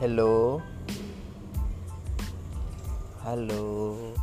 Hello. hello.